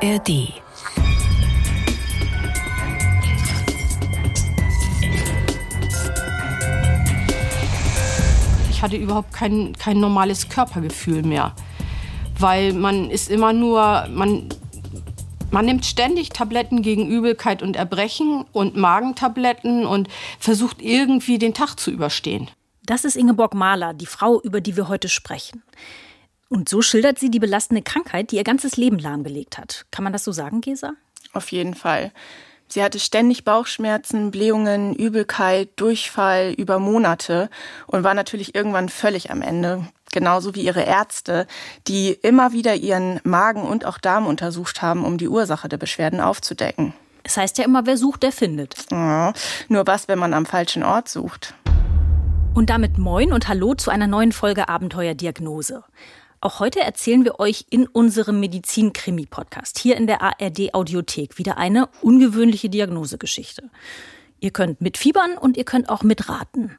ARD. Ich hatte überhaupt kein, kein normales Körpergefühl mehr. Weil man ist immer nur, man, man nimmt ständig Tabletten gegen Übelkeit und Erbrechen und Magentabletten und versucht irgendwie den Tag zu überstehen. Das ist Ingeborg Mahler, die Frau, über die wir heute sprechen. Und so schildert sie die belastende Krankheit, die ihr ganzes Leben lahmgelegt hat. Kann man das so sagen, Gesa? Auf jeden Fall. Sie hatte ständig Bauchschmerzen, Blähungen, Übelkeit, Durchfall über Monate und war natürlich irgendwann völlig am Ende. Genauso wie ihre Ärzte, die immer wieder ihren Magen und auch Darm untersucht haben, um die Ursache der Beschwerden aufzudecken. Es heißt ja immer, wer sucht, der findet. Ja, nur was, wenn man am falschen Ort sucht. Und damit moin und hallo zu einer neuen Folge Abenteuerdiagnose. Auch heute erzählen wir euch in unserem Medizin-Krimi-Podcast hier in der ARD-Audiothek wieder eine ungewöhnliche Diagnosegeschichte. Ihr könnt mitfiebern und ihr könnt auch mitraten.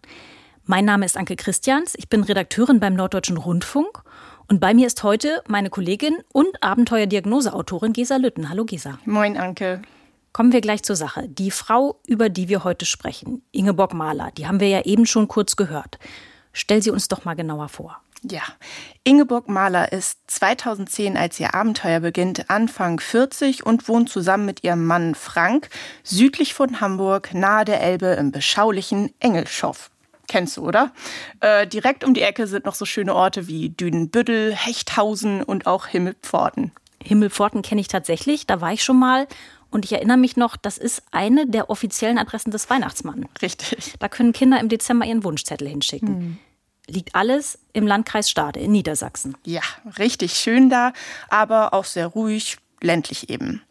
Mein Name ist Anke Christians, ich bin Redakteurin beim Norddeutschen Rundfunk und bei mir ist heute meine Kollegin und Abenteuerdiagnoseautorin Gesa Lütten. Hallo Gesa. Moin Anke. Kommen wir gleich zur Sache. Die Frau, über die wir heute sprechen, Ingeborg Mahler, die haben wir ja eben schon kurz gehört. Stell sie uns doch mal genauer vor. Ja, Ingeborg Mahler ist 2010, als ihr Abenteuer beginnt, Anfang 40 und wohnt zusammen mit ihrem Mann Frank südlich von Hamburg, nahe der Elbe im beschaulichen Engelschow. Kennst du, oder? Äh, direkt um die Ecke sind noch so schöne Orte wie Dünenbüttel, Hechthausen und auch Himmelpforten. Himmelpforten kenne ich tatsächlich, da war ich schon mal. Und ich erinnere mich noch, das ist eine der offiziellen Adressen des Weihnachtsmanns. Richtig. Da können Kinder im Dezember ihren Wunschzettel hinschicken. Hm liegt alles im Landkreis Stade in Niedersachsen. Ja, richtig schön da, aber auch sehr ruhig, ländlich eben.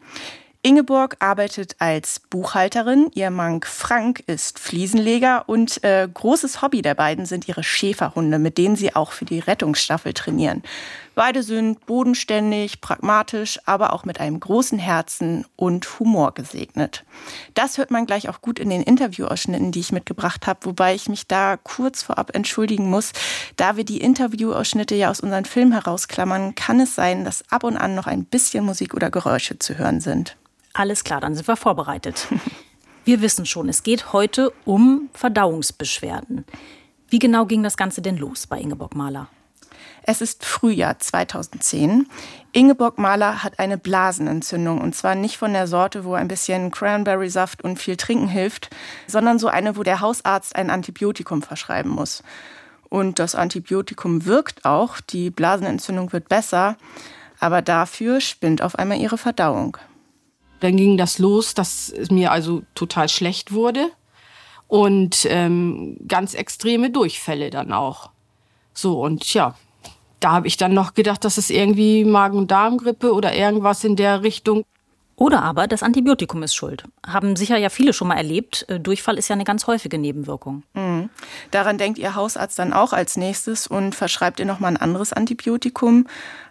Ingeborg arbeitet als Buchhalterin, ihr Mann Frank ist Fliesenleger und äh, großes Hobby der beiden sind ihre Schäferhunde, mit denen sie auch für die Rettungsstaffel trainieren. Beide sind bodenständig, pragmatisch, aber auch mit einem großen Herzen und Humor gesegnet. Das hört man gleich auch gut in den Interviewausschnitten, die ich mitgebracht habe, wobei ich mich da kurz vorab entschuldigen muss. Da wir die Interviewausschnitte ja aus unseren Film herausklammern, kann es sein, dass ab und an noch ein bisschen Musik oder Geräusche zu hören sind. Alles klar, dann sind wir vorbereitet. Wir wissen schon, es geht heute um Verdauungsbeschwerden. Wie genau ging das Ganze denn los bei Ingeborg Mahler? Es ist Frühjahr 2010. Ingeborg Mahler hat eine Blasenentzündung und zwar nicht von der Sorte, wo ein bisschen Cranberry-Saft und viel Trinken hilft, sondern so eine, wo der Hausarzt ein Antibiotikum verschreiben muss. Und das Antibiotikum wirkt auch, die Blasenentzündung wird besser, aber dafür spinnt auf einmal ihre Verdauung. Dann ging das los, dass es mir also total schlecht wurde und ähm, ganz extreme Durchfälle dann auch. So und ja, da habe ich dann noch gedacht, dass es irgendwie Magen-Darm-Grippe oder irgendwas in der Richtung. Oder aber das Antibiotikum ist schuld. Haben sicher ja viele schon mal erlebt. Äh, Durchfall ist ja eine ganz häufige Nebenwirkung. Mhm. Daran denkt Ihr Hausarzt dann auch als nächstes und verschreibt ihr nochmal ein anderes Antibiotikum.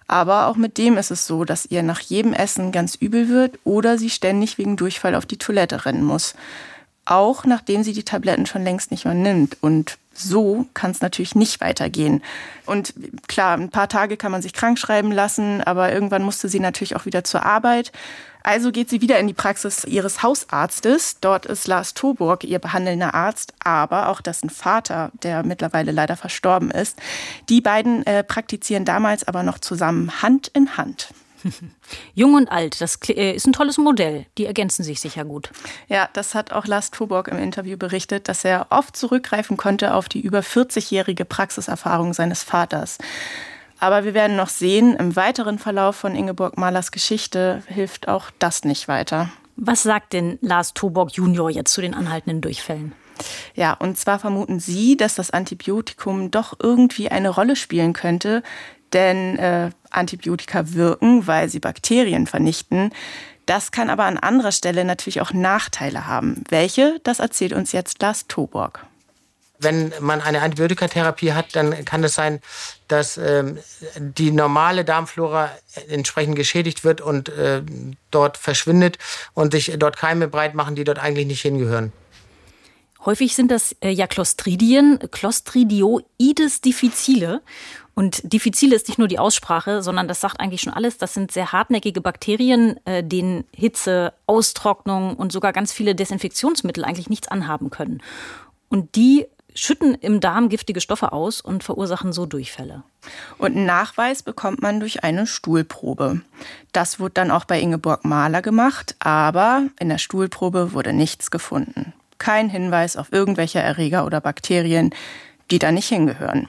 Aber auch mit dem ist es so, dass ihr nach jedem Essen ganz übel wird oder sie ständig wegen Durchfall auf die Toilette rennen muss. Auch nachdem sie die Tabletten schon längst nicht mehr nimmt. Und so kann es natürlich nicht weitergehen. Und klar, ein paar Tage kann man sich krank schreiben lassen, aber irgendwann musste sie natürlich auch wieder zur Arbeit. Also geht sie wieder in die Praxis ihres Hausarztes. Dort ist Lars Toburg ihr behandelnder Arzt, aber auch dessen Vater, der mittlerweile leider verstorben ist. Die beiden äh, praktizieren damals aber noch zusammen Hand in Hand. Jung und alt, das äh, ist ein tolles Modell. Die ergänzen sich sicher gut. Ja, das hat auch Lars Tuborg im Interview berichtet, dass er oft zurückgreifen konnte auf die über 40-jährige Praxiserfahrung seines Vaters. Aber wir werden noch sehen, im weiteren Verlauf von Ingeborg Mahlers Geschichte hilft auch das nicht weiter. Was sagt denn Lars Toborg Junior jetzt zu den anhaltenden Durchfällen? Ja, und zwar vermuten Sie, dass das Antibiotikum doch irgendwie eine Rolle spielen könnte, denn äh, Antibiotika wirken, weil sie Bakterien vernichten. Das kann aber an anderer Stelle natürlich auch Nachteile haben. Welche? Das erzählt uns jetzt Lars Toborg. Wenn man eine Antibiotikatherapie hat, dann kann es sein, dass ähm, die normale Darmflora entsprechend geschädigt wird und äh, dort verschwindet und sich dort Keime breit machen, die dort eigentlich nicht hingehören. Häufig sind das äh, ja Clostridien, Clostridioides difficile. Und diffizile ist nicht nur die Aussprache, sondern das sagt eigentlich schon alles. Das sind sehr hartnäckige Bakterien, äh, denen Hitze, Austrocknung und sogar ganz viele Desinfektionsmittel eigentlich nichts anhaben können. Und die schütten im Darm giftige Stoffe aus und verursachen so Durchfälle. Und einen Nachweis bekommt man durch eine Stuhlprobe. Das wurde dann auch bei Ingeborg Mahler gemacht, aber in der Stuhlprobe wurde nichts gefunden. Kein Hinweis auf irgendwelche Erreger oder Bakterien, die da nicht hingehören.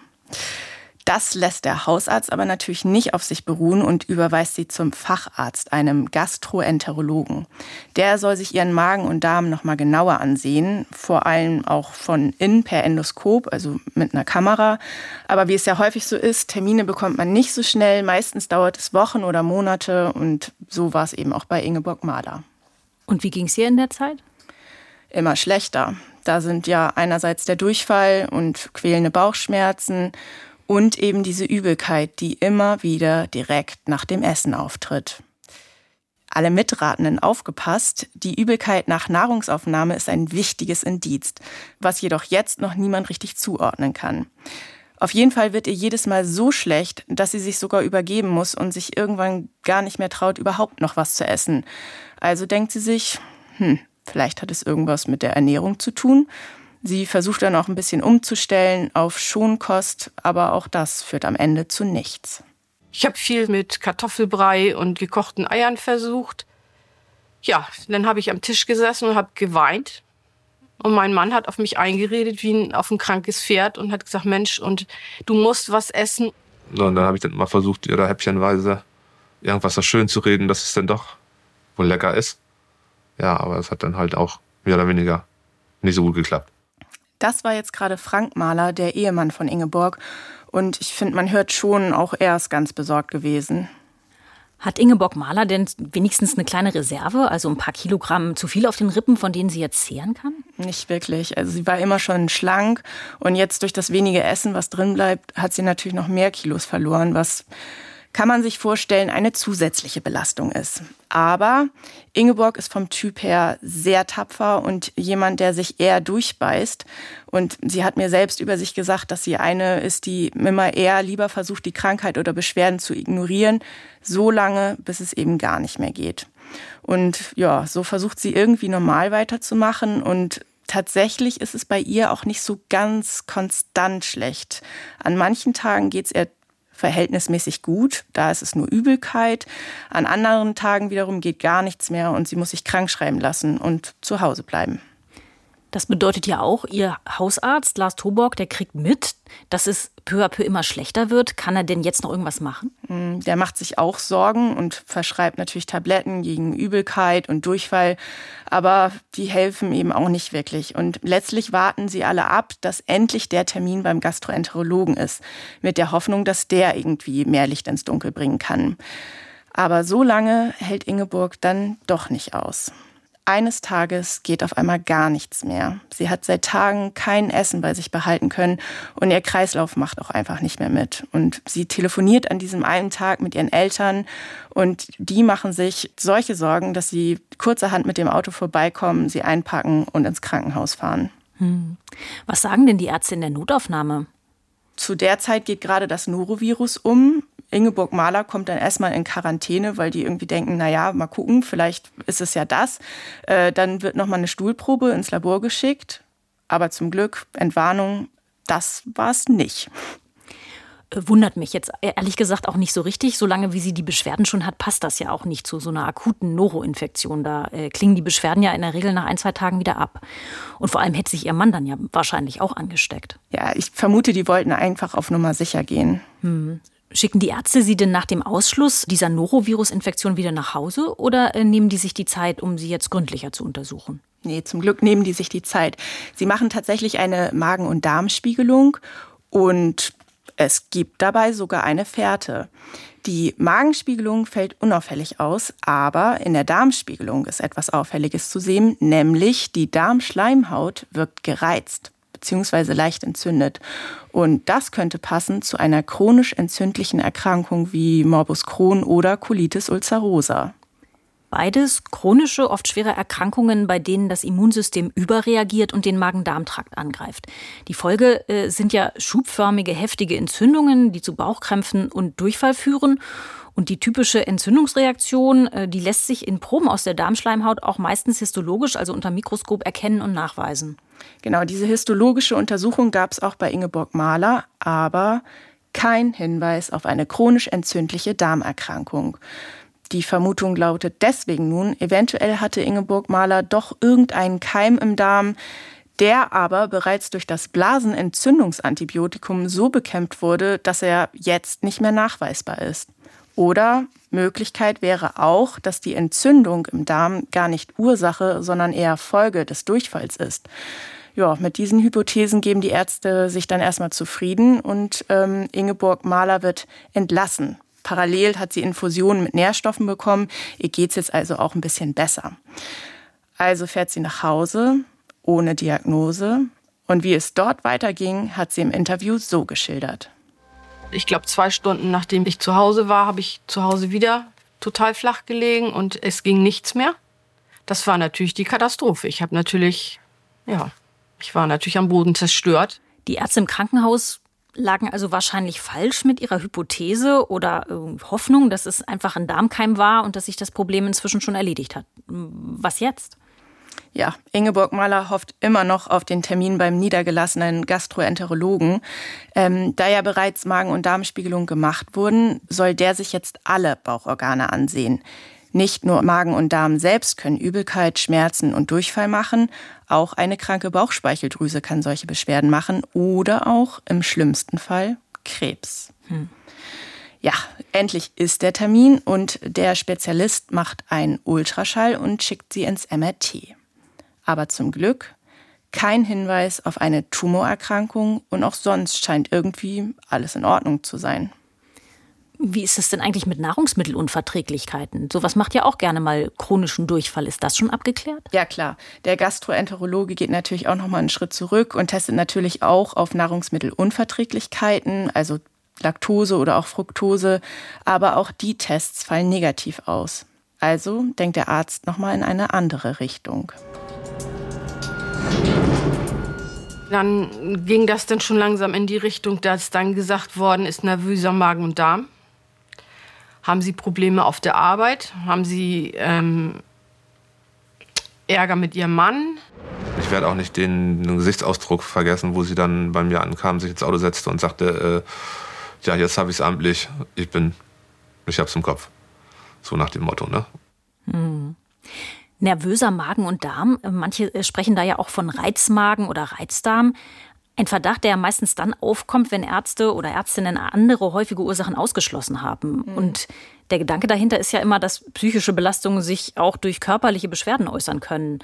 Das lässt der Hausarzt aber natürlich nicht auf sich beruhen und überweist sie zum Facharzt, einem Gastroenterologen. Der soll sich ihren Magen und Darm noch mal genauer ansehen, vor allem auch von innen per Endoskop, also mit einer Kamera. Aber wie es ja häufig so ist, Termine bekommt man nicht so schnell. Meistens dauert es Wochen oder Monate und so war es eben auch bei Ingeborg Mahler. Und wie ging es ihr in der Zeit? Immer schlechter. Da sind ja einerseits der Durchfall und quälende Bauchschmerzen und eben diese Übelkeit, die immer wieder direkt nach dem Essen auftritt. Alle Mitratenden aufgepasst, die Übelkeit nach Nahrungsaufnahme ist ein wichtiges Indiz, was jedoch jetzt noch niemand richtig zuordnen kann. Auf jeden Fall wird ihr jedes Mal so schlecht, dass sie sich sogar übergeben muss und sich irgendwann gar nicht mehr traut, überhaupt noch was zu essen. Also denkt sie sich, hm, vielleicht hat es irgendwas mit der Ernährung zu tun Sie versucht dann auch ein bisschen umzustellen auf Schonkost, aber auch das führt am Ende zu nichts. Ich habe viel mit Kartoffelbrei und gekochten Eiern versucht. Ja, dann habe ich am Tisch gesessen und habe geweint. Und mein Mann hat auf mich eingeredet wie ein, auf ein krankes Pferd und hat gesagt, Mensch, und du musst was essen. So, und dann habe ich dann mal versucht, ihr da häppchenweise irgendwas so schön zu reden, dass es dann doch wohl lecker ist. Ja, aber es hat dann halt auch mehr oder weniger nicht so gut geklappt. Das war jetzt gerade Frank Mahler, der Ehemann von Ingeborg. Und ich finde, man hört schon, auch er ist ganz besorgt gewesen. Hat Ingeborg Mahler denn wenigstens eine kleine Reserve, also ein paar Kilogramm zu viel auf den Rippen, von denen sie jetzt zehren kann? Nicht wirklich. Also sie war immer schon schlank und jetzt durch das wenige Essen, was drin bleibt, hat sie natürlich noch mehr Kilos verloren, was kann man sich vorstellen, eine zusätzliche Belastung ist. Aber Ingeborg ist vom Typ her sehr tapfer und jemand, der sich eher durchbeißt. Und sie hat mir selbst über sich gesagt, dass sie eine ist, die immer eher lieber versucht, die Krankheit oder Beschwerden zu ignorieren, so lange, bis es eben gar nicht mehr geht. Und ja, so versucht sie irgendwie normal weiterzumachen und tatsächlich ist es bei ihr auch nicht so ganz konstant schlecht. An manchen Tagen geht es ihr verhältnismäßig gut. Da ist es nur Übelkeit. An anderen Tagen wiederum geht gar nichts mehr und sie muss sich krank schreiben lassen und zu Hause bleiben. Das bedeutet ja auch, Ihr Hausarzt Lars Toborg, der kriegt mit, dass es peu à peu immer schlechter wird. Kann er denn jetzt noch irgendwas machen? Mm, der macht sich auch Sorgen und verschreibt natürlich Tabletten gegen Übelkeit und Durchfall. Aber die helfen eben auch nicht wirklich. Und letztlich warten sie alle ab, dass endlich der Termin beim Gastroenterologen ist. Mit der Hoffnung, dass der irgendwie mehr Licht ins Dunkel bringen kann. Aber so lange hält Ingeborg dann doch nicht aus. Eines Tages geht auf einmal gar nichts mehr. Sie hat seit Tagen kein Essen bei sich behalten können und ihr Kreislauf macht auch einfach nicht mehr mit. Und sie telefoniert an diesem einen Tag mit ihren Eltern und die machen sich solche Sorgen, dass sie kurzerhand mit dem Auto vorbeikommen, sie einpacken und ins Krankenhaus fahren. Hm. Was sagen denn die Ärzte in der Notaufnahme? Zu der Zeit geht gerade das Norovirus um. Ingeborg Mahler kommt dann erstmal in Quarantäne, weil die irgendwie denken, na ja, mal gucken, vielleicht ist es ja das. Äh, dann wird nochmal eine Stuhlprobe ins Labor geschickt. Aber zum Glück, Entwarnung, das war es nicht. Äh, wundert mich jetzt ehrlich gesagt auch nicht so richtig. Solange wie sie die Beschwerden schon hat, passt das ja auch nicht zu so einer akuten Noroinfektion. Da äh, klingen die Beschwerden ja in der Regel nach ein, zwei Tagen wieder ab. Und vor allem hätte sich ihr Mann dann ja wahrscheinlich auch angesteckt. Ja, ich vermute, die wollten einfach auf Nummer sicher gehen. Hm. Schicken die Ärzte Sie denn nach dem Ausschluss dieser Norovirus-Infektion wieder nach Hause oder äh, nehmen die sich die Zeit, um sie jetzt gründlicher zu untersuchen? Nee, zum Glück nehmen die sich die Zeit. Sie machen tatsächlich eine Magen- und Darmspiegelung und es gibt dabei sogar eine Fährte. Die Magenspiegelung fällt unauffällig aus, aber in der Darmspiegelung ist etwas Auffälliges zu sehen, nämlich die Darmschleimhaut wirkt gereizt bzw. leicht entzündet. Und das könnte passen zu einer chronisch entzündlichen Erkrankung wie Morbus Crohn oder Colitis ulcerosa. Beides chronische, oft schwere Erkrankungen, bei denen das Immunsystem überreagiert und den Magen-Darm-Trakt angreift. Die Folge äh, sind ja schubförmige, heftige Entzündungen, die zu Bauchkrämpfen und Durchfall führen. Und die typische Entzündungsreaktion, äh, die lässt sich in Proben aus der Darmschleimhaut auch meistens histologisch, also unter Mikroskop, erkennen und nachweisen. Genau, diese histologische Untersuchung gab es auch bei Ingeborg Mahler, aber kein Hinweis auf eine chronisch entzündliche Darmerkrankung. Die Vermutung lautet deswegen nun, eventuell hatte Ingeborg Mahler doch irgendeinen Keim im Darm, der aber bereits durch das Blasenentzündungsantibiotikum so bekämpft wurde, dass er jetzt nicht mehr nachweisbar ist. Oder Möglichkeit wäre auch, dass die Entzündung im Darm gar nicht Ursache, sondern eher Folge des Durchfalls ist. Ja, mit diesen Hypothesen geben die Ärzte sich dann erstmal zufrieden und ähm, Ingeborg Mahler wird entlassen Parallel hat sie Infusionen mit Nährstoffen bekommen. Ihr geht es jetzt also auch ein bisschen besser. Also fährt sie nach Hause ohne Diagnose. Und wie es dort weiterging, hat sie im Interview so geschildert. Ich glaube, zwei Stunden nachdem ich zu Hause war, habe ich zu Hause wieder total flach gelegen und es ging nichts mehr. Das war natürlich die Katastrophe. Ich habe natürlich, ja, ich war natürlich am Boden zerstört. Die Ärzte im Krankenhaus lagen also wahrscheinlich falsch mit ihrer Hypothese oder äh, Hoffnung, dass es einfach ein Darmkeim war und dass sich das Problem inzwischen schon erledigt hat. Was jetzt? Ja, Ingeborg Mahler hofft immer noch auf den Termin beim niedergelassenen Gastroenterologen. Ähm, da ja bereits Magen- und Darmspiegelungen gemacht wurden, soll der sich jetzt alle Bauchorgane ansehen. Nicht nur Magen und Darm selbst können Übelkeit, Schmerzen und Durchfall machen, auch eine kranke Bauchspeicheldrüse kann solche Beschwerden machen oder auch im schlimmsten Fall Krebs. Hm. Ja, endlich ist der Termin und der Spezialist macht einen Ultraschall und schickt sie ins MRT. Aber zum Glück kein Hinweis auf eine Tumorerkrankung und auch sonst scheint irgendwie alles in Ordnung zu sein. Wie ist es denn eigentlich mit Nahrungsmittelunverträglichkeiten? Sowas macht ja auch gerne mal chronischen Durchfall. Ist das schon abgeklärt? Ja, klar. Der Gastroenterologe geht natürlich auch noch mal einen Schritt zurück und testet natürlich auch auf Nahrungsmittelunverträglichkeiten, also Laktose oder auch Fructose, aber auch die Tests fallen negativ aus. Also denkt der Arzt noch mal in eine andere Richtung. Dann ging das dann schon langsam in die Richtung, dass dann gesagt worden ist, nervöser Magen und Darm. Haben Sie Probleme auf der Arbeit? Haben Sie ähm, Ärger mit Ihrem Mann? Ich werde auch nicht den, den, Gesichtsausdruck vergessen, wo sie dann bei mir ankam, sich ins Auto setzte und sagte, äh, ja, jetzt habe ich es amtlich, ich bin, ich hab's im Kopf. So nach dem Motto, ne? Hm. Nervöser Magen und Darm, manche sprechen da ja auch von Reizmagen oder Reizdarm. Ein Verdacht, der meistens dann aufkommt, wenn Ärzte oder Ärztinnen andere häufige Ursachen ausgeschlossen haben. Mhm. Und der Gedanke dahinter ist ja immer, dass psychische Belastungen sich auch durch körperliche Beschwerden äußern können.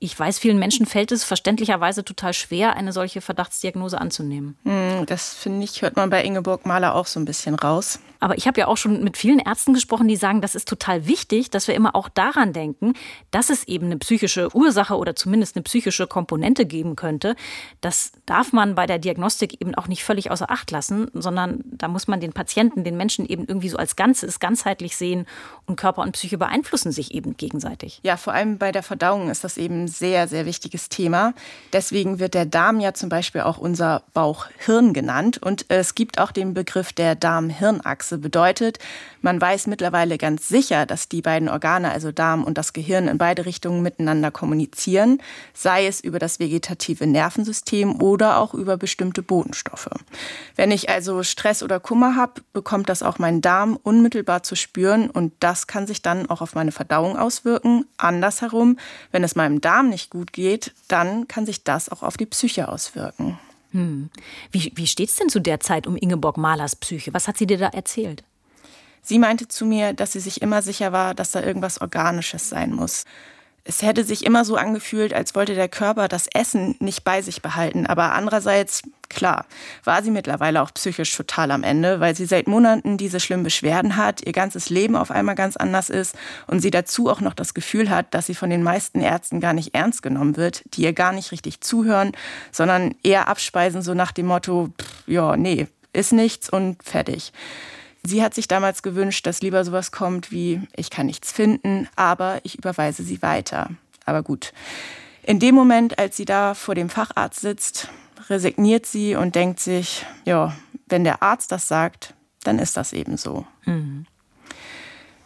Ich weiß, vielen Menschen fällt es verständlicherweise total schwer, eine solche Verdachtsdiagnose anzunehmen. Hm, das finde ich, hört man bei Ingeborg Mahler auch so ein bisschen raus. Aber ich habe ja auch schon mit vielen Ärzten gesprochen, die sagen, das ist total wichtig, dass wir immer auch daran denken, dass es eben eine psychische Ursache oder zumindest eine psychische Komponente geben könnte. Das darf man bei der Diagnostik eben auch nicht völlig außer Acht lassen, sondern da muss man den Patienten, den Menschen eben irgendwie so als Ganzes, ganzheitlich sehen und Körper und Psyche beeinflussen sich eben gegenseitig. Ja, vor allem bei der Verdauung ist das eben sehr, sehr wichtiges Thema. Deswegen wird der Darm ja zum Beispiel auch unser Bauchhirn genannt. Und es gibt auch den Begriff der Darm-Hirn-Achse. Bedeutet, man weiß mittlerweile ganz sicher, dass die beiden Organe, also Darm und das Gehirn, in beide Richtungen miteinander kommunizieren, sei es über das vegetative Nervensystem oder auch über bestimmte Bodenstoffe. Wenn ich also Stress oder Kummer habe, bekommt das auch mein Darm unmittelbar zu spüren und das kann sich dann auch auf meine Verdauung auswirken. Andersherum, wenn es meinem Darm nicht gut geht, dann kann sich das auch auf die Psyche auswirken. Hm. Wie, wie steht es denn zu der Zeit um Ingeborg Mahlers Psyche? Was hat sie dir da erzählt? Sie meinte zu mir, dass sie sich immer sicher war, dass da irgendwas Organisches sein muss. Es hätte sich immer so angefühlt, als wollte der Körper das Essen nicht bei sich behalten. Aber andererseits, klar, war sie mittlerweile auch psychisch total am Ende, weil sie seit Monaten diese schlimmen Beschwerden hat, ihr ganzes Leben auf einmal ganz anders ist und sie dazu auch noch das Gefühl hat, dass sie von den meisten Ärzten gar nicht ernst genommen wird, die ihr gar nicht richtig zuhören, sondern eher abspeisen, so nach dem Motto, pff, ja, nee, ist nichts und fertig. Sie hat sich damals gewünscht, dass lieber sowas kommt wie, ich kann nichts finden, aber ich überweise sie weiter. Aber gut. In dem Moment, als sie da vor dem Facharzt sitzt, resigniert sie und denkt sich, ja, wenn der Arzt das sagt, dann ist das eben so. Mhm.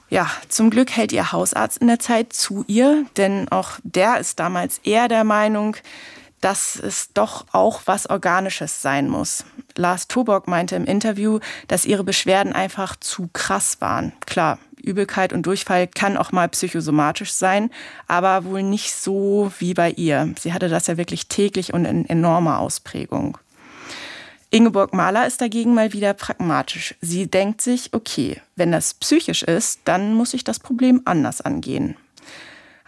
Ja, zum Glück hält ihr Hausarzt in der Zeit zu ihr, denn auch der ist damals eher der Meinung, dass es doch auch was Organisches sein muss. Lars Tobock meinte im Interview, dass ihre Beschwerden einfach zu krass waren. Klar, Übelkeit und Durchfall kann auch mal psychosomatisch sein, aber wohl nicht so wie bei ihr. Sie hatte das ja wirklich täglich und in enormer Ausprägung. Ingeborg Mahler ist dagegen mal wieder pragmatisch. Sie denkt sich, okay, wenn das psychisch ist, dann muss ich das Problem anders angehen.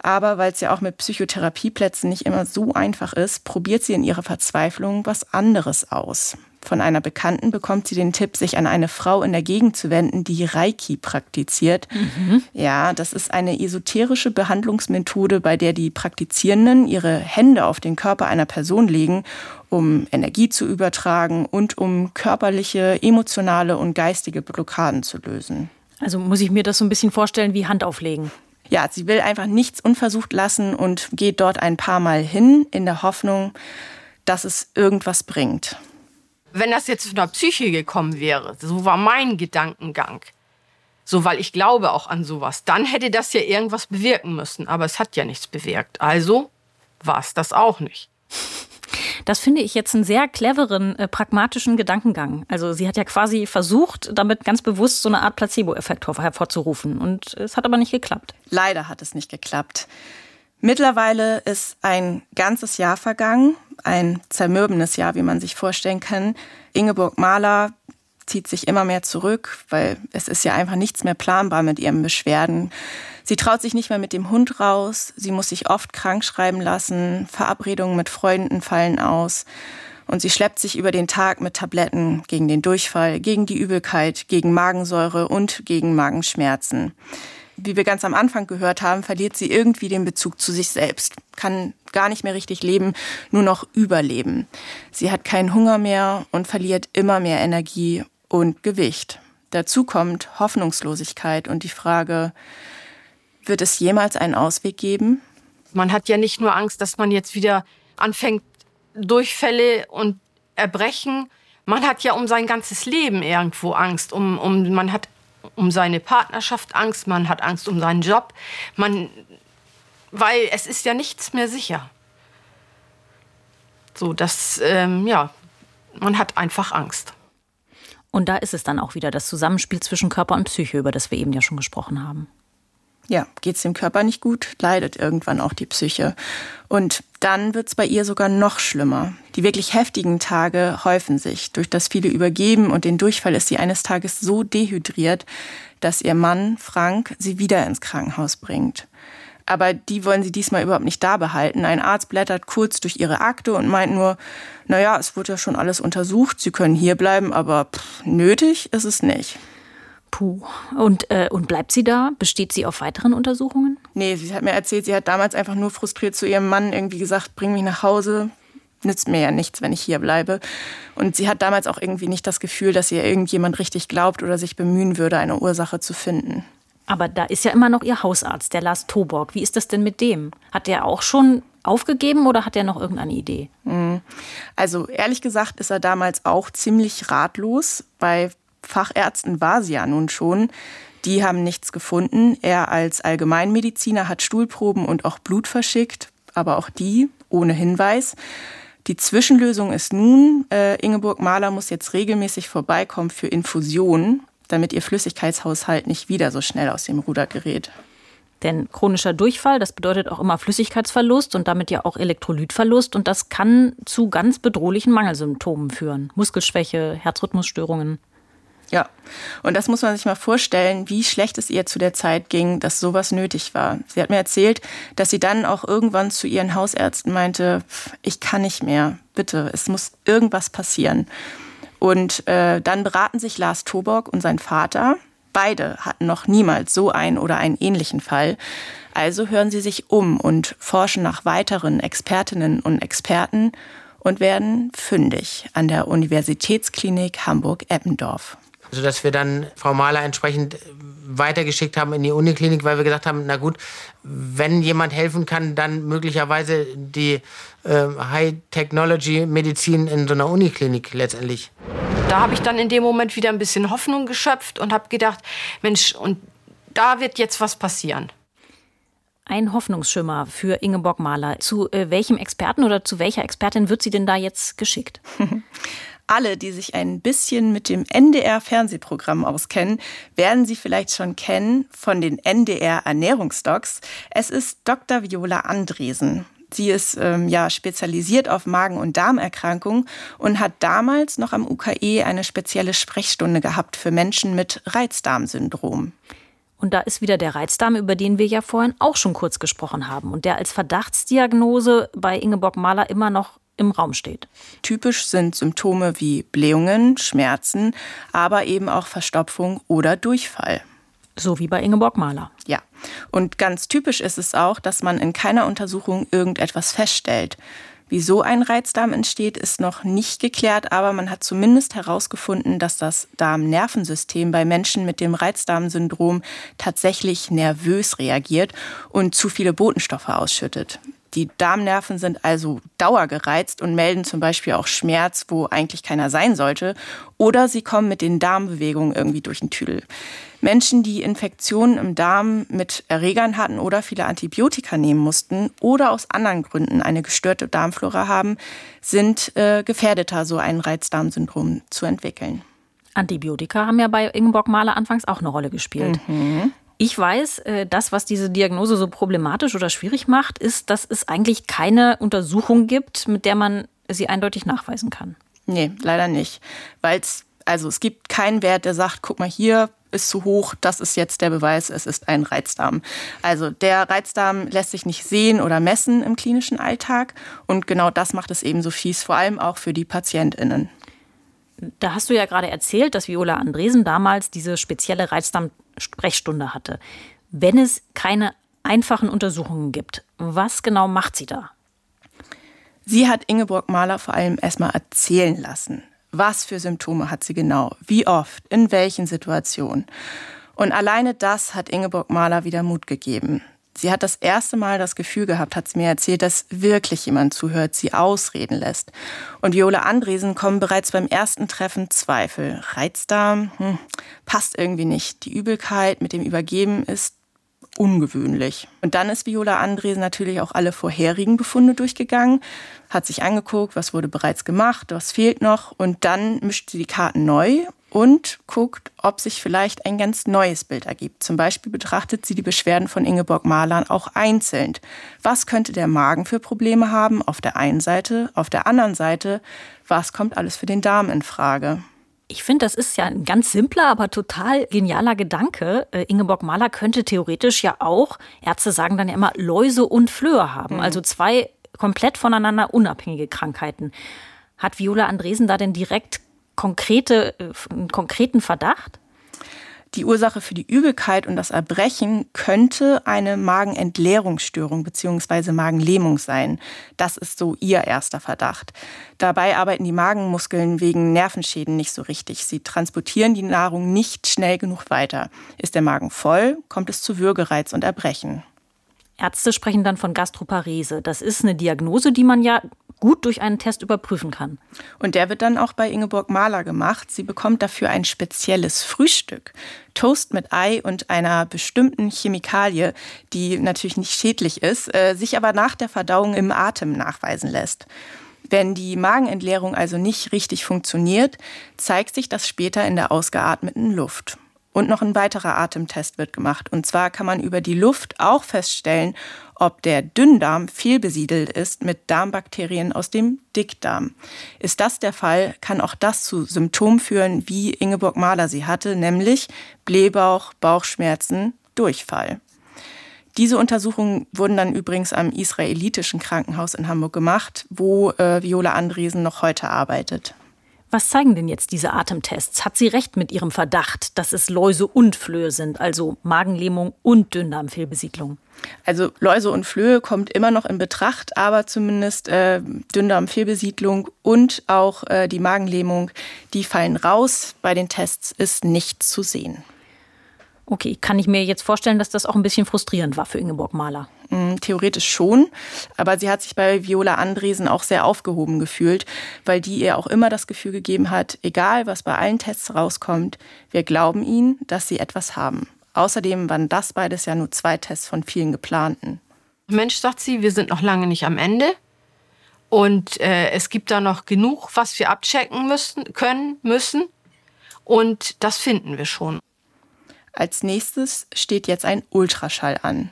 Aber weil es ja auch mit Psychotherapieplätzen nicht immer so einfach ist, probiert sie in ihrer Verzweiflung was anderes aus. Von einer Bekannten bekommt sie den Tipp, sich an eine Frau in der Gegend zu wenden, die Reiki praktiziert. Mhm. Ja, das ist eine esoterische Behandlungsmethode, bei der die Praktizierenden ihre Hände auf den Körper einer Person legen, um Energie zu übertragen und um körperliche, emotionale und geistige Blockaden zu lösen. Also muss ich mir das so ein bisschen vorstellen wie Hand auflegen ja, sie will einfach nichts unversucht lassen und geht dort ein paar Mal hin in der Hoffnung, dass es irgendwas bringt. Wenn das jetzt von der Psyche gekommen wäre, so war mein Gedankengang, so weil ich glaube auch an sowas, dann hätte das ja irgendwas bewirken müssen, aber es hat ja nichts bewirkt. Also war es das auch nicht. Das finde ich jetzt einen sehr cleveren, äh, pragmatischen Gedankengang. Also sie hat ja quasi versucht, damit ganz bewusst so eine Art Placebo-Effekt hervorzurufen. Und es hat aber nicht geklappt. Leider hat es nicht geklappt. Mittlerweile ist ein ganzes Jahr vergangen, ein zermürbendes Jahr, wie man sich vorstellen kann. Ingeborg Mahler zieht sich immer mehr zurück, weil es ist ja einfach nichts mehr planbar mit ihren Beschwerden. Sie traut sich nicht mehr mit dem Hund raus, sie muss sich oft krank schreiben lassen, Verabredungen mit Freunden fallen aus und sie schleppt sich über den Tag mit Tabletten gegen den Durchfall, gegen die Übelkeit, gegen Magensäure und gegen Magenschmerzen. Wie wir ganz am Anfang gehört haben, verliert sie irgendwie den Bezug zu sich selbst, kann gar nicht mehr richtig leben, nur noch überleben. Sie hat keinen Hunger mehr und verliert immer mehr Energie und Gewicht. Dazu kommt Hoffnungslosigkeit und die Frage, wird es jemals einen Ausweg geben? Man hat ja nicht nur Angst, dass man jetzt wieder anfängt, Durchfälle und Erbrechen. Man hat ja um sein ganzes Leben irgendwo Angst. Um, um, man hat um seine Partnerschaft Angst, man hat Angst um seinen Job. Man, weil es ist ja nichts mehr sicher. So, das, ähm, ja, man hat einfach Angst. Und da ist es dann auch wieder das Zusammenspiel zwischen Körper und Psyche, über das wir eben ja schon gesprochen haben ja, geht es dem Körper nicht gut, leidet irgendwann auch die Psyche. Und dann wird es bei ihr sogar noch schlimmer. Die wirklich heftigen Tage häufen sich. Durch das viele Übergeben und den Durchfall ist sie eines Tages so dehydriert, dass ihr Mann, Frank, sie wieder ins Krankenhaus bringt. Aber die wollen sie diesmal überhaupt nicht da behalten. Ein Arzt blättert kurz durch ihre Akte und meint nur, naja, es wurde ja schon alles untersucht, sie können hier bleiben, aber pff, nötig ist es nicht. Puh. Und, äh, und bleibt sie da? Besteht sie auf weiteren Untersuchungen? Nee, sie hat mir erzählt, sie hat damals einfach nur frustriert zu ihrem Mann irgendwie gesagt, bring mich nach Hause. Nützt mir ja nichts, wenn ich hier bleibe. Und sie hat damals auch irgendwie nicht das Gefühl, dass ihr irgendjemand richtig glaubt oder sich bemühen würde, eine Ursache zu finden. Aber da ist ja immer noch ihr Hausarzt, der Lars Toborg. Wie ist das denn mit dem? Hat der auch schon aufgegeben oder hat er noch irgendeine Idee? Hm. Also ehrlich gesagt ist er damals auch ziemlich ratlos. Bei Fachärzten war sie ja nun schon. Die haben nichts gefunden. Er als Allgemeinmediziner hat Stuhlproben und auch Blut verschickt, aber auch die ohne Hinweis. Die Zwischenlösung ist nun, äh, Ingeborg Mahler muss jetzt regelmäßig vorbeikommen für Infusionen, damit ihr Flüssigkeitshaushalt nicht wieder so schnell aus dem Ruder gerät. Denn chronischer Durchfall, das bedeutet auch immer Flüssigkeitsverlust und damit ja auch Elektrolytverlust. Und das kann zu ganz bedrohlichen Mangelsymptomen führen. Muskelschwäche, Herzrhythmusstörungen. Ja, und das muss man sich mal vorstellen, wie schlecht es ihr zu der Zeit ging, dass sowas nötig war. Sie hat mir erzählt, dass sie dann auch irgendwann zu ihren Hausärzten meinte, ich kann nicht mehr, bitte, es muss irgendwas passieren. Und äh, dann beraten sich Lars Toborg und sein Vater. Beide hatten noch niemals so einen oder einen ähnlichen Fall. Also hören sie sich um und forschen nach weiteren Expertinnen und Experten und werden fündig an der Universitätsklinik Hamburg-Eppendorf. Sodass wir dann Frau Mahler entsprechend weitergeschickt haben in die Uniklinik, weil wir gesagt haben, na gut, wenn jemand helfen kann, dann möglicherweise die äh, High-Technology-Medizin in so einer Uniklinik letztendlich. Da habe ich dann in dem Moment wieder ein bisschen Hoffnung geschöpft und habe gedacht, Mensch, und da wird jetzt was passieren. Ein Hoffnungsschimmer für Ingeborg Mahler. Zu äh, welchem Experten oder zu welcher Expertin wird sie denn da jetzt geschickt? Alle, die sich ein bisschen mit dem NDR-Fernsehprogramm auskennen, werden sie vielleicht schon kennen von den NDR-Ernährungsdocs. Es ist Dr. Viola Andresen. Sie ist ähm, ja spezialisiert auf Magen- und Darmerkrankungen und hat damals noch am UKE eine spezielle Sprechstunde gehabt für Menschen mit Reizdarmsyndrom. Und da ist wieder der Reizdarm, über den wir ja vorhin auch schon kurz gesprochen haben und der als Verdachtsdiagnose bei Ingeborg Mahler immer noch im Raum steht. Typisch sind Symptome wie Blähungen, Schmerzen, aber eben auch Verstopfung oder Durchfall. So wie bei Ingeborg Mahler. Ja. Und ganz typisch ist es auch, dass man in keiner Untersuchung irgendetwas feststellt. Wieso ein Reizdarm entsteht, ist noch nicht geklärt, aber man hat zumindest herausgefunden, dass das Darmnervensystem bei Menschen mit dem Reizdarmsyndrom tatsächlich nervös reagiert und zu viele Botenstoffe ausschüttet. Die Darmnerven sind also dauergereizt und melden zum Beispiel auch Schmerz, wo eigentlich keiner sein sollte. Oder sie kommen mit den Darmbewegungen irgendwie durch den Tüdel. Menschen, die Infektionen im Darm mit Erregern hatten oder viele Antibiotika nehmen mussten oder aus anderen Gründen eine gestörte Darmflora haben, sind äh, gefährdeter, so ein Reizdarmsyndrom zu entwickeln. Antibiotika haben ja bei Ingeborg Mahler anfangs auch eine Rolle gespielt. Mhm. Ich weiß, äh, das, was diese Diagnose so problematisch oder schwierig macht, ist, dass es eigentlich keine Untersuchung gibt, mit der man sie eindeutig nachweisen kann. Nee, leider nicht. Weil es, also es gibt keinen Wert, der sagt, guck mal hier, ist zu hoch, das ist jetzt der Beweis, es ist ein Reizdarm. Also der Reizdarm lässt sich nicht sehen oder messen im klinischen Alltag und genau das macht es eben so fies, vor allem auch für die Patientinnen. Da hast du ja gerade erzählt, dass Viola Andresen damals diese spezielle Reizdarm-Sprechstunde hatte. Wenn es keine einfachen Untersuchungen gibt, was genau macht sie da? Sie hat Ingeborg Mahler vor allem erstmal erzählen lassen. Was für Symptome hat sie genau? Wie oft? In welchen Situationen? Und alleine das hat Ingeborg Mahler wieder Mut gegeben. Sie hat das erste Mal das Gefühl gehabt, hat sie mir erzählt, dass wirklich jemand zuhört, sie ausreden lässt. Und Viola Andresen kommen bereits beim ersten Treffen Zweifel. Reizdarm hm, passt irgendwie nicht. Die Übelkeit mit dem Übergeben ist ungewöhnlich. Und dann ist Viola Andresen natürlich auch alle vorherigen Befunde durchgegangen, hat sich angeguckt, was wurde bereits gemacht, was fehlt noch und dann mischt sie die Karten neu und guckt, ob sich vielleicht ein ganz neues Bild ergibt. Zum Beispiel betrachtet sie die Beschwerden von Ingeborg Mahlern auch einzeln. Was könnte der Magen für Probleme haben auf der einen Seite, auf der anderen Seite, was kommt alles für den Darm in Frage? Ich finde, das ist ja ein ganz simpler, aber total genialer Gedanke. Äh, Ingeborg Mahler könnte theoretisch ja auch, Ärzte sagen dann ja immer, Läuse und Flöhe haben. Mhm. Also zwei komplett voneinander unabhängige Krankheiten. Hat Viola Andresen da denn direkt konkrete, äh, einen konkreten Verdacht? Die Ursache für die Übelkeit und das Erbrechen könnte eine Magenentleerungsstörung bzw. Magenlähmung sein. Das ist so ihr erster Verdacht. Dabei arbeiten die Magenmuskeln wegen Nervenschäden nicht so richtig. Sie transportieren die Nahrung nicht schnell genug weiter. Ist der Magen voll, kommt es zu Würgereiz und Erbrechen. Ärzte sprechen dann von Gastroparese. Das ist eine Diagnose, die man ja gut durch einen Test überprüfen kann. Und der wird dann auch bei Ingeborg Mahler gemacht. Sie bekommt dafür ein spezielles Frühstück. Toast mit Ei und einer bestimmten Chemikalie, die natürlich nicht schädlich ist, äh, sich aber nach der Verdauung im Atem nachweisen lässt. Wenn die Magenentleerung also nicht richtig funktioniert, zeigt sich das später in der ausgeatmeten Luft. Und noch ein weiterer Atemtest wird gemacht. Und zwar kann man über die Luft auch feststellen, ob der Dünndarm fehlbesiedelt ist mit Darmbakterien aus dem Dickdarm. Ist das der Fall, kann auch das zu Symptomen führen, wie Ingeborg Mahler sie hatte, nämlich Blähbauch, Bauchschmerzen, Durchfall. Diese Untersuchungen wurden dann übrigens am israelitischen Krankenhaus in Hamburg gemacht, wo äh, Viola Andresen noch heute arbeitet. Was zeigen denn jetzt diese Atemtests? Hat sie recht mit ihrem Verdacht, dass es Läuse und Flöhe sind, also Magenlähmung und Dünndarmfehlbesiedlung? Also Läuse und Flöhe kommt immer noch in Betracht, aber zumindest äh, Dünndarmfehlbesiedlung und auch äh, die Magenlähmung, die fallen raus. Bei den Tests ist nichts zu sehen. Okay, kann ich mir jetzt vorstellen, dass das auch ein bisschen frustrierend war für Ingeborg Mahler? Mm, theoretisch schon, aber sie hat sich bei Viola Andresen auch sehr aufgehoben gefühlt, weil die ihr auch immer das Gefühl gegeben hat, egal was bei allen Tests rauskommt, wir glauben ihnen, dass sie etwas haben. Außerdem waren das beides ja nur zwei Tests von vielen geplanten. Mensch, sagt sie, wir sind noch lange nicht am Ende. Und äh, es gibt da noch genug, was wir abchecken müssen, können, müssen. Und das finden wir schon. Als nächstes steht jetzt ein Ultraschall an.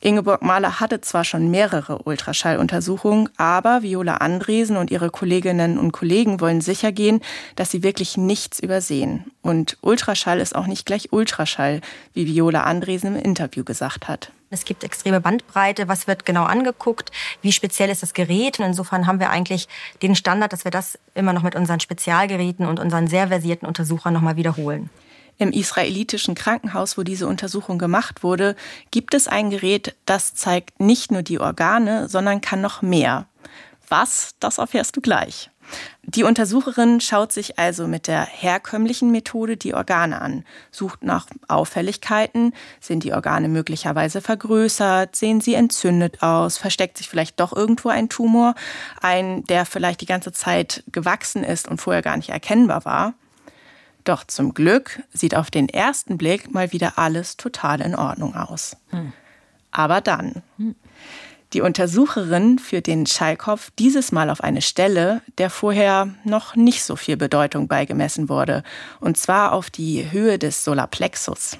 Ingeborg Mahler hatte zwar schon mehrere Ultraschalluntersuchungen, aber Viola Andresen und ihre Kolleginnen und Kollegen wollen sicher gehen, dass sie wirklich nichts übersehen. Und Ultraschall ist auch nicht gleich Ultraschall, wie Viola Andresen im Interview gesagt hat. Es gibt extreme Bandbreite, was wird genau angeguckt, wie speziell ist das Gerät. Und insofern haben wir eigentlich den Standard, dass wir das immer noch mit unseren Spezialgeräten und unseren sehr versierten Untersuchern nochmal wiederholen. Im israelitischen Krankenhaus, wo diese Untersuchung gemacht wurde, gibt es ein Gerät, das zeigt nicht nur die Organe, sondern kann noch mehr. Was, das erfährst du gleich. Die Untersucherin schaut sich also mit der herkömmlichen Methode die Organe an, sucht nach Auffälligkeiten, sind die Organe möglicherweise vergrößert, sehen sie entzündet aus, versteckt sich vielleicht doch irgendwo ein Tumor, ein, der vielleicht die ganze Zeit gewachsen ist und vorher gar nicht erkennbar war. Doch zum Glück sieht auf den ersten Blick mal wieder alles total in Ordnung aus. Hm. Aber dann. Hm. Die Untersucherin führt den Schallkopf dieses Mal auf eine Stelle, der vorher noch nicht so viel Bedeutung beigemessen wurde, und zwar auf die Höhe des Solarplexus.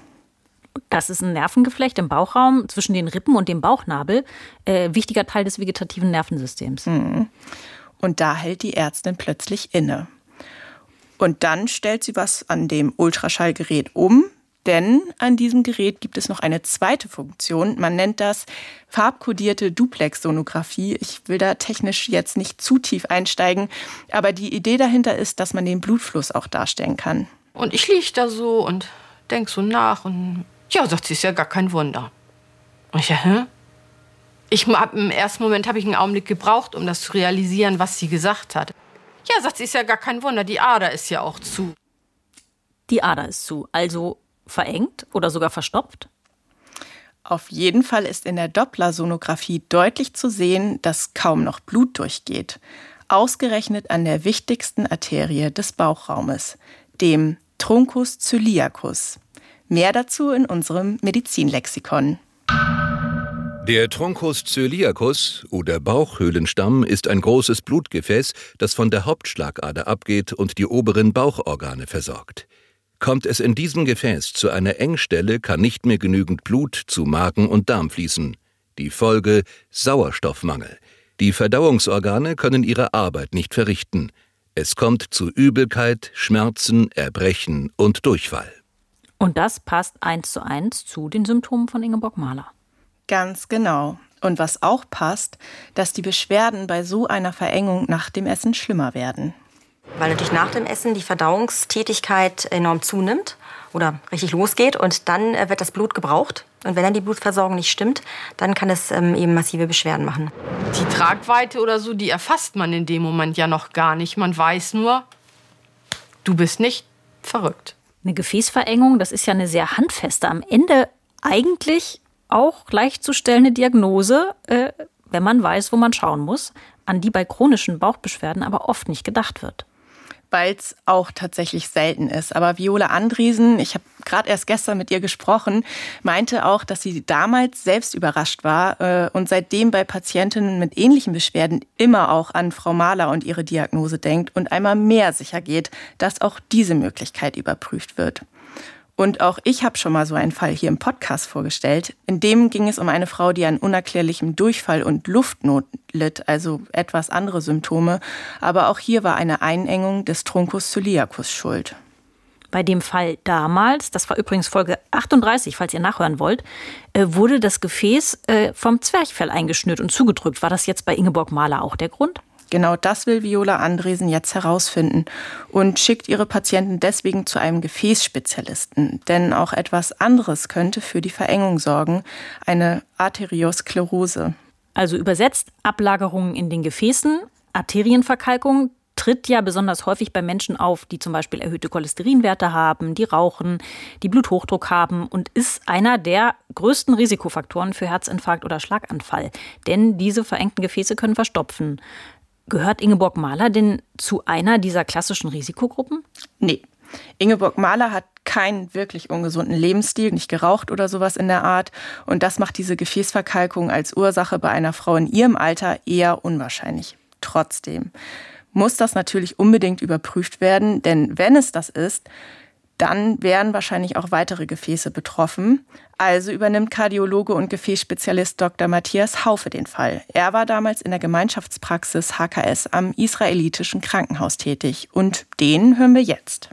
Das ist ein Nervengeflecht im Bauchraum zwischen den Rippen und dem Bauchnabel, äh, wichtiger Teil des vegetativen Nervensystems. Mhm. Und da hält die Ärztin plötzlich inne. Und dann stellt sie was an dem Ultraschallgerät um, denn an diesem Gerät gibt es noch eine zweite Funktion. Man nennt das farbkodierte Duplex-Sonographie. Ich will da technisch jetzt nicht zu tief einsteigen, aber die Idee dahinter ist, dass man den Blutfluss auch darstellen kann. Und ich liege da so und denk so nach und ja, sagt sie, ist ja gar kein Wunder. Und ich, ja, hä? Ich hab, Im ersten Moment habe ich einen Augenblick gebraucht, um das zu realisieren, was sie gesagt hat. Ja, sagt sie, ist ja gar kein Wunder, die Ader ist ja auch zu. Die Ader ist zu, also verengt oder sogar verstopft? Auf jeden Fall ist in der Dopplersonographie deutlich zu sehen, dass kaum noch Blut durchgeht. Ausgerechnet an der wichtigsten Arterie des Bauchraumes, dem Truncus coeliacus. Mehr dazu in unserem Medizinlexikon. Der Truncus coeliacus oder Bauchhöhlenstamm ist ein großes Blutgefäß, das von der Hauptschlagader abgeht und die oberen Bauchorgane versorgt. Kommt es in diesem Gefäß zu einer Engstelle, kann nicht mehr genügend Blut zu Magen und Darm fließen. Die Folge Sauerstoffmangel. Die Verdauungsorgane können ihre Arbeit nicht verrichten. Es kommt zu Übelkeit, Schmerzen, Erbrechen und Durchfall. Und das passt eins zu eins zu den Symptomen von Ingeborg Mahler. Ganz genau. Und was auch passt, dass die Beschwerden bei so einer Verengung nach dem Essen schlimmer werden. Weil natürlich nach dem Essen die Verdauungstätigkeit enorm zunimmt oder richtig losgeht und dann äh, wird das Blut gebraucht. Und wenn dann die Blutversorgung nicht stimmt, dann kann es ähm, eben massive Beschwerden machen. Die Tragweite oder so, die erfasst man in dem Moment ja noch gar nicht. Man weiß nur, du bist nicht verrückt. Eine Gefäßverengung, das ist ja eine sehr handfeste, am Ende eigentlich auch gleichzustellende Diagnose, äh, wenn man weiß, wo man schauen muss, an die bei chronischen Bauchbeschwerden aber oft nicht gedacht wird weil es auch tatsächlich selten ist. Aber Viola Andriesen, ich habe gerade erst gestern mit ihr gesprochen, meinte auch, dass sie damals selbst überrascht war äh, und seitdem bei Patientinnen mit ähnlichen Beschwerden immer auch an Frau Mahler und ihre Diagnose denkt und einmal mehr sicher geht, dass auch diese Möglichkeit überprüft wird. Und auch ich habe schon mal so einen Fall hier im Podcast vorgestellt. In dem ging es um eine Frau, die an unerklärlichem Durchfall und Luftnot litt, also etwas andere Symptome. Aber auch hier war eine Einengung des Truncus coeliacus schuld. Bei dem Fall damals, das war übrigens Folge 38, falls ihr nachhören wollt, äh, wurde das Gefäß äh, vom Zwerchfell eingeschnürt und zugedrückt. War das jetzt bei Ingeborg Mahler auch der Grund? Genau das will Viola Andresen jetzt herausfinden und schickt ihre Patienten deswegen zu einem Gefäßspezialisten. Denn auch etwas anderes könnte für die Verengung sorgen, eine Arteriosklerose. Also übersetzt Ablagerungen in den Gefäßen, Arterienverkalkung, tritt ja besonders häufig bei Menschen auf, die zum Beispiel erhöhte Cholesterinwerte haben, die rauchen, die Bluthochdruck haben und ist einer der größten Risikofaktoren für Herzinfarkt oder Schlaganfall. Denn diese verengten Gefäße können verstopfen. Gehört Ingeborg Mahler denn zu einer dieser klassischen Risikogruppen? Nee. Ingeborg Mahler hat keinen wirklich ungesunden Lebensstil, nicht geraucht oder sowas in der Art. Und das macht diese Gefäßverkalkung als Ursache bei einer Frau in ihrem Alter eher unwahrscheinlich. Trotzdem muss das natürlich unbedingt überprüft werden, denn wenn es das ist, dann wären wahrscheinlich auch weitere Gefäße betroffen. Also übernimmt Kardiologe und Gefäßspezialist Dr. Matthias Haufe den Fall. Er war damals in der Gemeinschaftspraxis HKS am israelitischen Krankenhaus tätig und den hören wir jetzt.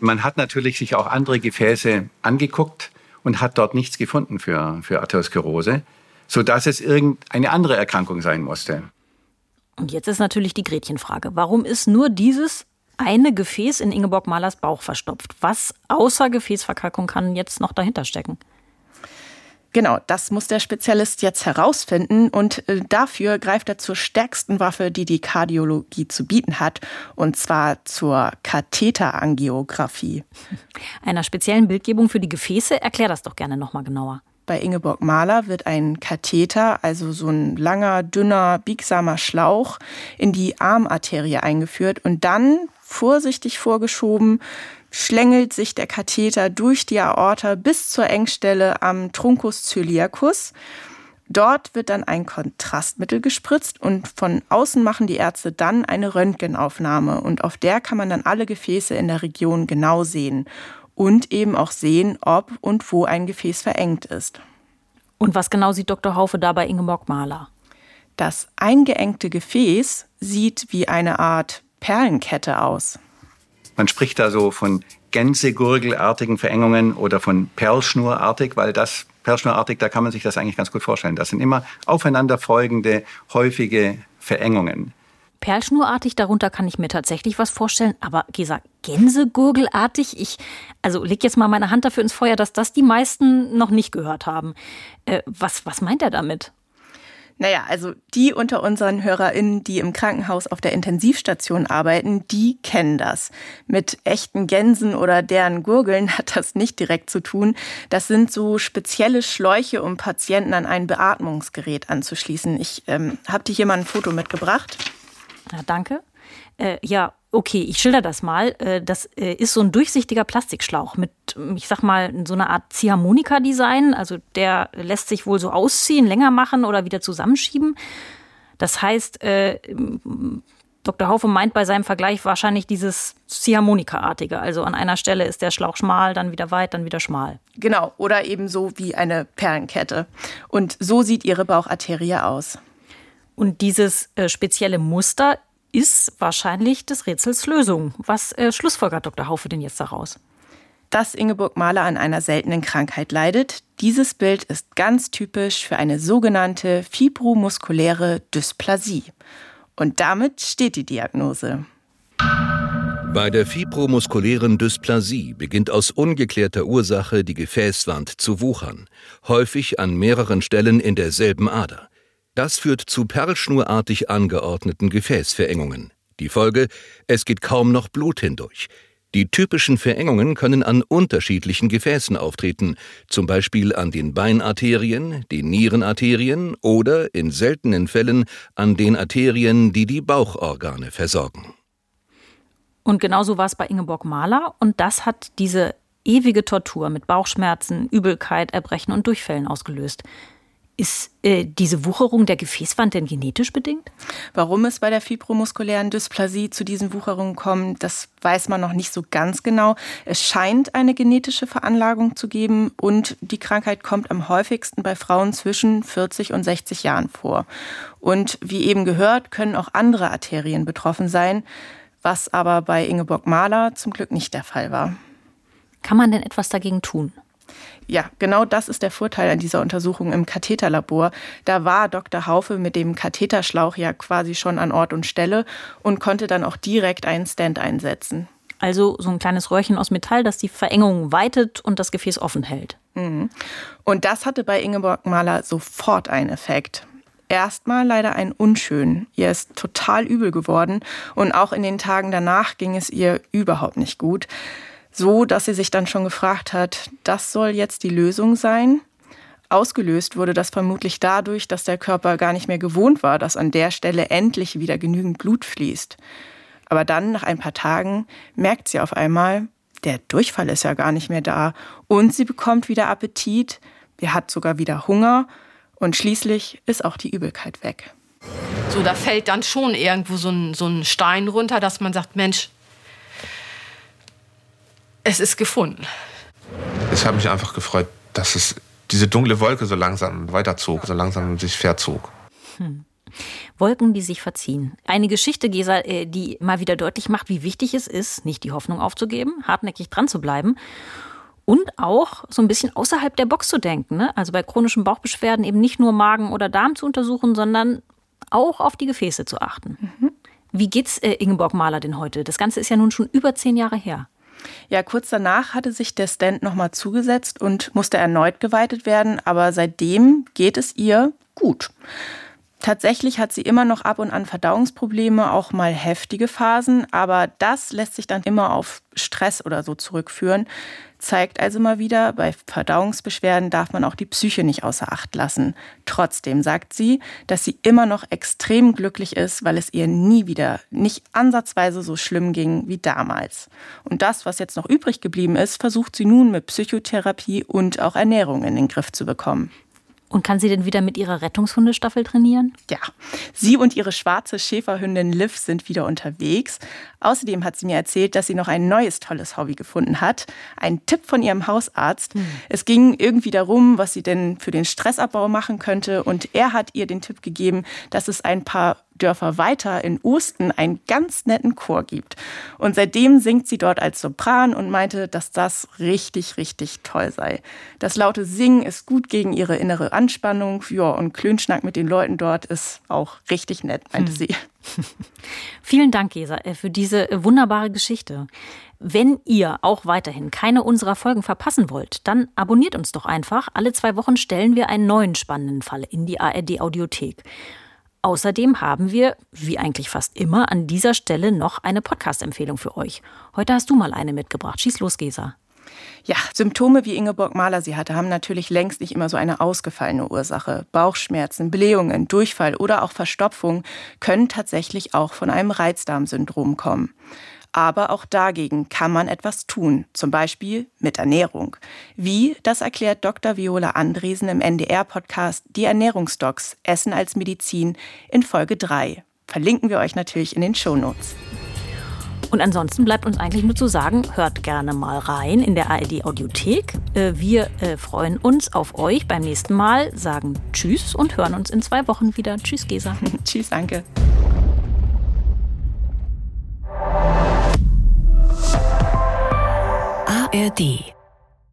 Man hat natürlich sich auch andere Gefäße angeguckt und hat dort nichts gefunden für, für Arteriosklerose, sodass es irgendeine andere Erkrankung sein musste. Und jetzt ist natürlich die Gretchenfrage. Warum ist nur dieses eine Gefäß in Ingeborg Mahlers Bauch verstopft. Was außer Gefäßverkalkung kann jetzt noch dahinter stecken? Genau, das muss der Spezialist jetzt herausfinden und äh, dafür greift er zur stärksten Waffe, die die Kardiologie zu bieten hat, und zwar zur Katheterangiographie. Einer speziellen Bildgebung für die Gefäße? Erklär das doch gerne nochmal genauer. Bei Ingeborg Mahler wird ein Katheter, also so ein langer, dünner, biegsamer Schlauch, in die Armarterie eingeführt und dann vorsichtig vorgeschoben, schlängelt sich der Katheter durch die Aorta bis zur Engstelle am Truncus coeliacus. Dort wird dann ein Kontrastmittel gespritzt und von außen machen die Ärzte dann eine Röntgenaufnahme und auf der kann man dann alle Gefäße in der Region genau sehen und eben auch sehen, ob und wo ein Gefäß verengt ist. Und was genau sieht Dr. Haufe da bei Ingeborg Mahler? Das eingeengte Gefäß sieht wie eine Art Perlenkette aus. Man spricht da so von Gänsegurgelartigen Verengungen oder von Perlschnurartig, weil das Perlschnurartig, da kann man sich das eigentlich ganz gut vorstellen. Das sind immer aufeinanderfolgende, häufige Verengungen. Perlschnurartig, darunter kann ich mir tatsächlich was vorstellen, aber Gesa, Gänsegurgelartig, ich, also leg jetzt mal meine Hand dafür ins Feuer, dass das die meisten noch nicht gehört haben. Äh, was, was meint er damit? Naja, also die unter unseren HörerInnen, die im Krankenhaus auf der Intensivstation arbeiten, die kennen das. Mit echten Gänsen oder deren Gurgeln hat das nicht direkt zu tun. Das sind so spezielle Schläuche, um Patienten an ein Beatmungsgerät anzuschließen. Ich ähm, habe dir hier mal ein Foto mitgebracht. Ja, danke. Äh, ja, okay, ich schilder das mal. Äh, das äh, ist so ein durchsichtiger Plastikschlauch mit, ich sag mal, so einer Art Ziehharmonika-Design. Also der lässt sich wohl so ausziehen, länger machen oder wieder zusammenschieben. Das heißt, äh, Dr. Haufe meint bei seinem Vergleich wahrscheinlich dieses Ziehharmonika-artige. Also an einer Stelle ist der Schlauch schmal, dann wieder weit, dann wieder schmal. Genau, oder eben so wie eine Perlenkette. Und so sieht ihre Baucharterie aus. Und dieses äh, spezielle Muster ist wahrscheinlich des Rätsels Lösung. Was äh, schlussfolgert Dr. Haufe denn jetzt daraus? Dass Ingeborg Mahler an einer seltenen Krankheit leidet, dieses Bild ist ganz typisch für eine sogenannte fibromuskuläre Dysplasie. Und damit steht die Diagnose. Bei der fibromuskulären Dysplasie beginnt aus ungeklärter Ursache die Gefäßwand zu wuchern, häufig an mehreren Stellen in derselben Ader. Das führt zu perlschnurartig angeordneten Gefäßverengungen. Die Folge, es geht kaum noch Blut hindurch. Die typischen Verengungen können an unterschiedlichen Gefäßen auftreten, zum Beispiel an den Beinarterien, den Nierenarterien oder in seltenen Fällen an den Arterien, die die Bauchorgane versorgen. Und genauso war es bei Ingeborg Mahler und das hat diese ewige Tortur mit Bauchschmerzen, Übelkeit, Erbrechen und Durchfällen ausgelöst. Ist äh, diese Wucherung der Gefäßwand denn genetisch bedingt? Warum es bei der fibromuskulären Dysplasie zu diesen Wucherungen kommt, das weiß man noch nicht so ganz genau. Es scheint eine genetische Veranlagung zu geben und die Krankheit kommt am häufigsten bei Frauen zwischen 40 und 60 Jahren vor. Und wie eben gehört, können auch andere Arterien betroffen sein, was aber bei Ingeborg Mahler zum Glück nicht der Fall war. Kann man denn etwas dagegen tun? Ja, genau das ist der Vorteil an dieser Untersuchung im Katheterlabor. Da war Dr. Haufe mit dem Katheterschlauch ja quasi schon an Ort und Stelle und konnte dann auch direkt einen Stand einsetzen. Also so ein kleines Röhrchen aus Metall, das die Verengung weitet und das Gefäß offen hält. Mhm. Und das hatte bei Ingeborg Mahler sofort einen Effekt. Erstmal leider einen unschönen. Ihr ist total übel geworden und auch in den Tagen danach ging es ihr überhaupt nicht gut. So, dass sie sich dann schon gefragt hat, das soll jetzt die Lösung sein? Ausgelöst wurde das vermutlich dadurch, dass der Körper gar nicht mehr gewohnt war, dass an der Stelle endlich wieder genügend Blut fließt. Aber dann, nach ein paar Tagen, merkt sie auf einmal, der Durchfall ist ja gar nicht mehr da und sie bekommt wieder Appetit, sie hat sogar wieder Hunger und schließlich ist auch die Übelkeit weg. So, da fällt dann schon irgendwo so ein, so ein Stein runter, dass man sagt, Mensch, es ist gefunden. Es hat mich einfach gefreut, dass es diese dunkle Wolke so langsam weiterzog, so langsam sich verzog. Hm. Wolken, die sich verziehen. Eine Geschichte, Gesa, äh, die mal wieder deutlich macht, wie wichtig es ist, nicht die Hoffnung aufzugeben, hartnäckig dran zu bleiben und auch so ein bisschen außerhalb der Box zu denken. Ne? Also bei chronischen Bauchbeschwerden eben nicht nur Magen oder Darm zu untersuchen, sondern auch auf die Gefäße zu achten. Mhm. Wie geht's äh, Ingeborg Mahler denn heute? Das Ganze ist ja nun schon über zehn Jahre her. Ja, kurz danach hatte sich der Stand nochmal zugesetzt und musste erneut geweitet werden, aber seitdem geht es ihr gut. Tatsächlich hat sie immer noch ab und an Verdauungsprobleme, auch mal heftige Phasen, aber das lässt sich dann immer auf Stress oder so zurückführen. Zeigt also mal wieder, bei Verdauungsbeschwerden darf man auch die Psyche nicht außer Acht lassen. Trotzdem sagt sie, dass sie immer noch extrem glücklich ist, weil es ihr nie wieder, nicht ansatzweise so schlimm ging wie damals. Und das, was jetzt noch übrig geblieben ist, versucht sie nun mit Psychotherapie und auch Ernährung in den Griff zu bekommen. Und kann sie denn wieder mit ihrer Rettungshundestaffel trainieren? Ja, sie und ihre schwarze Schäferhündin Liv sind wieder unterwegs. Außerdem hat sie mir erzählt, dass sie noch ein neues tolles Hobby gefunden hat. Ein Tipp von ihrem Hausarzt. Mhm. Es ging irgendwie darum, was sie denn für den Stressabbau machen könnte. Und er hat ihr den Tipp gegeben, dass es ein paar Dörfer weiter in Osten einen ganz netten Chor gibt. Und seitdem singt sie dort als Sopran und meinte, dass das richtig, richtig toll sei. Das laute Singen ist gut gegen ihre innere Anspannung. Ja, und Klönschnack mit den Leuten dort ist auch richtig nett, meinte hm. sie. Vielen Dank, Gesa, äh, für diese äh, wunderbare Geschichte. Wenn ihr auch weiterhin keine unserer Folgen verpassen wollt, dann abonniert uns doch einfach. Alle zwei Wochen stellen wir einen neuen spannenden Fall in die ARD Audiothek. Außerdem haben wir, wie eigentlich fast immer, an dieser Stelle noch eine Podcast-Empfehlung für euch. Heute hast du mal eine mitgebracht. Schieß los, Gesa. Ja, Symptome wie Ingeborg Mahler sie hatte, haben natürlich längst nicht immer so eine ausgefallene Ursache. Bauchschmerzen, Blähungen, Durchfall oder auch Verstopfung können tatsächlich auch von einem Reizdarmsyndrom kommen. Aber auch dagegen kann man etwas tun, zum Beispiel mit Ernährung. Wie, das erklärt Dr. Viola Andresen im NDR-Podcast Die Ernährungsdocs Essen als Medizin in Folge 3. Verlinken wir euch natürlich in den Shownotes. Und ansonsten bleibt uns eigentlich nur zu sagen, hört gerne mal rein in der ARD Audiothek. Äh, wir äh, freuen uns auf euch beim nächsten Mal, sagen Tschüss und hören uns in zwei Wochen wieder. Tschüss, Gesa. Tschüss, danke. ARD